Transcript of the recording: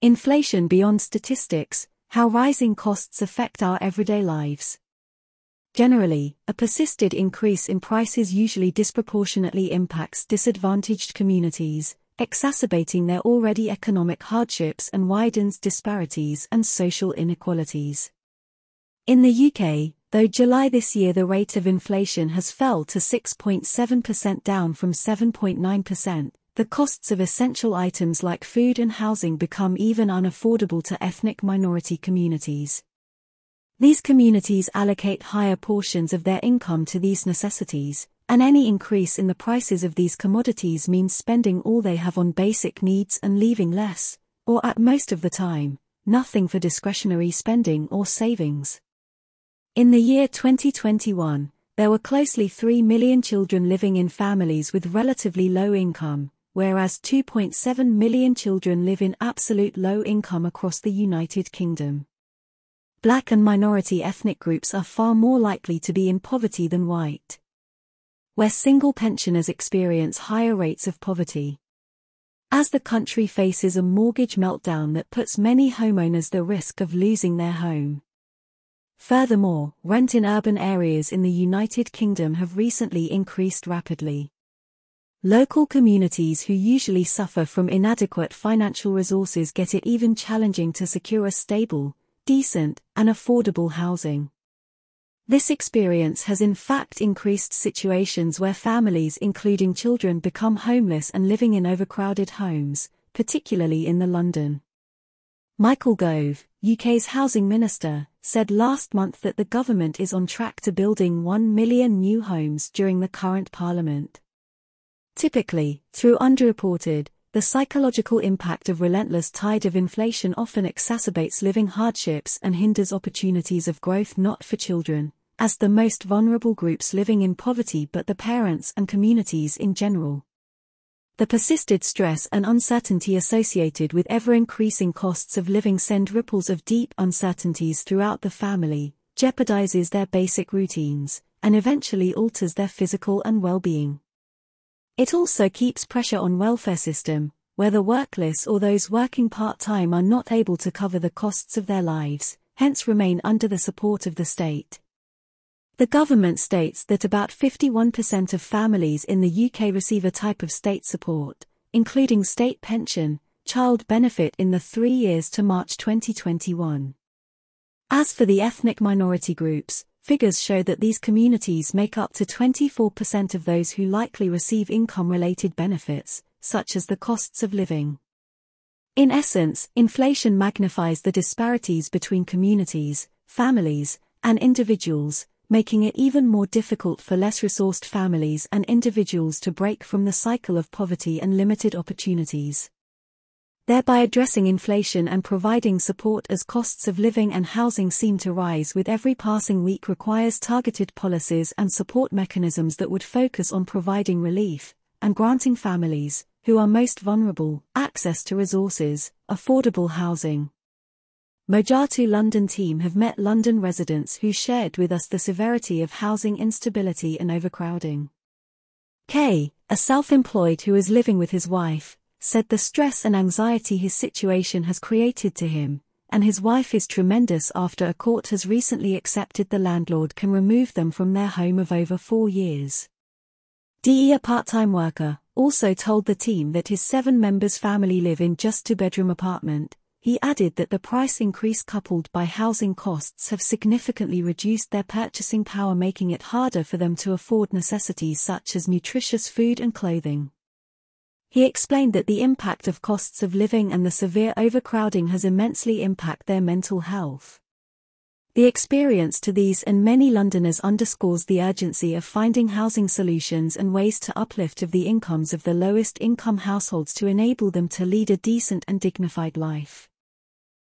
Inflation beyond statistics, how rising costs affect our everyday lives. Generally, a persisted increase in prices usually disproportionately impacts disadvantaged communities, exacerbating their already economic hardships and widens disparities and social inequalities. In the UK, though July this year the rate of inflation has fell to 6.7% down from 7.9%, the costs of essential items like food and housing become even unaffordable to ethnic minority communities. These communities allocate higher portions of their income to these necessities, and any increase in the prices of these commodities means spending all they have on basic needs and leaving less, or at most of the time, nothing for discretionary spending or savings. In the year 2021, there were closely 3 million children living in families with relatively low income, whereas 2.7 million children live in absolute low income across the United Kingdom. Black and minority ethnic groups are far more likely to be in poverty than white. Where single pensioners experience higher rates of poverty. As the country faces a mortgage meltdown that puts many homeowners the risk of losing their home. Furthermore, rent in urban areas in the United Kingdom have recently increased rapidly. Local communities who usually suffer from inadequate financial resources get it even challenging to secure a stable, decent, and affordable housing. This experience has in fact increased situations where families including children become homeless and living in overcrowded homes, particularly in the London. Michael Gove, UK's housing minister, said last month that the government is on track to building 1 million new homes during the current parliament. Typically, through underreported, the psychological impact of relentless tide of inflation often exacerbates living hardships and hinders opportunities of growth not for children, as the most vulnerable groups living in poverty but the parents and communities in general. The persisted stress and uncertainty associated with ever-increasing costs of living send ripples of deep uncertainties throughout the family, jeopardizes their basic routines, and eventually alters their physical and well-being. It also keeps pressure on welfare system, where the workless or those working part-time are not able to cover the costs of their lives, hence remain under the support of the state. The government states that about 51% of families in the UK receive a type of state support, including state pension, child benefit in the three years to March 2021. As for the ethnic minority groups, Figures show that these communities make up to 24% of those who likely receive income-related benefits, such as the costs of living. In essence, inflation magnifies the disparities between communities, families, and individuals, making it even more difficult for less resourced families and individuals to break from the cycle of poverty and limited opportunities thereby addressing inflation and providing support as costs of living and housing seem to rise with every passing week requires targeted policies and support mechanisms that would focus on providing relief and granting families, who are most vulnerable, access to resources, affordable housing. Mojatu London team have met London residents who shared with us the severity of housing instability and overcrowding. K, a self-employed who is living with his wife, said the stress and anxiety his situation has created to him, and his wife is tremendous after a court has recently accepted the landlord can remove them from their home of over four years. DE, a part-time worker, also told the team that his seven members family live in just two-bedroom apartment. He added that the price increase coupled by housing costs have significantly reduced their purchasing power making it harder for them to afford necessities such as nutritious food and clothing. He explained that the impact of costs of living and the severe overcrowding has immensely impacted their mental health. The experience to these and many Londoners underscores the urgency of finding housing solutions and ways to uplift of the incomes of the lowest income households to enable them to lead a decent and dignified life.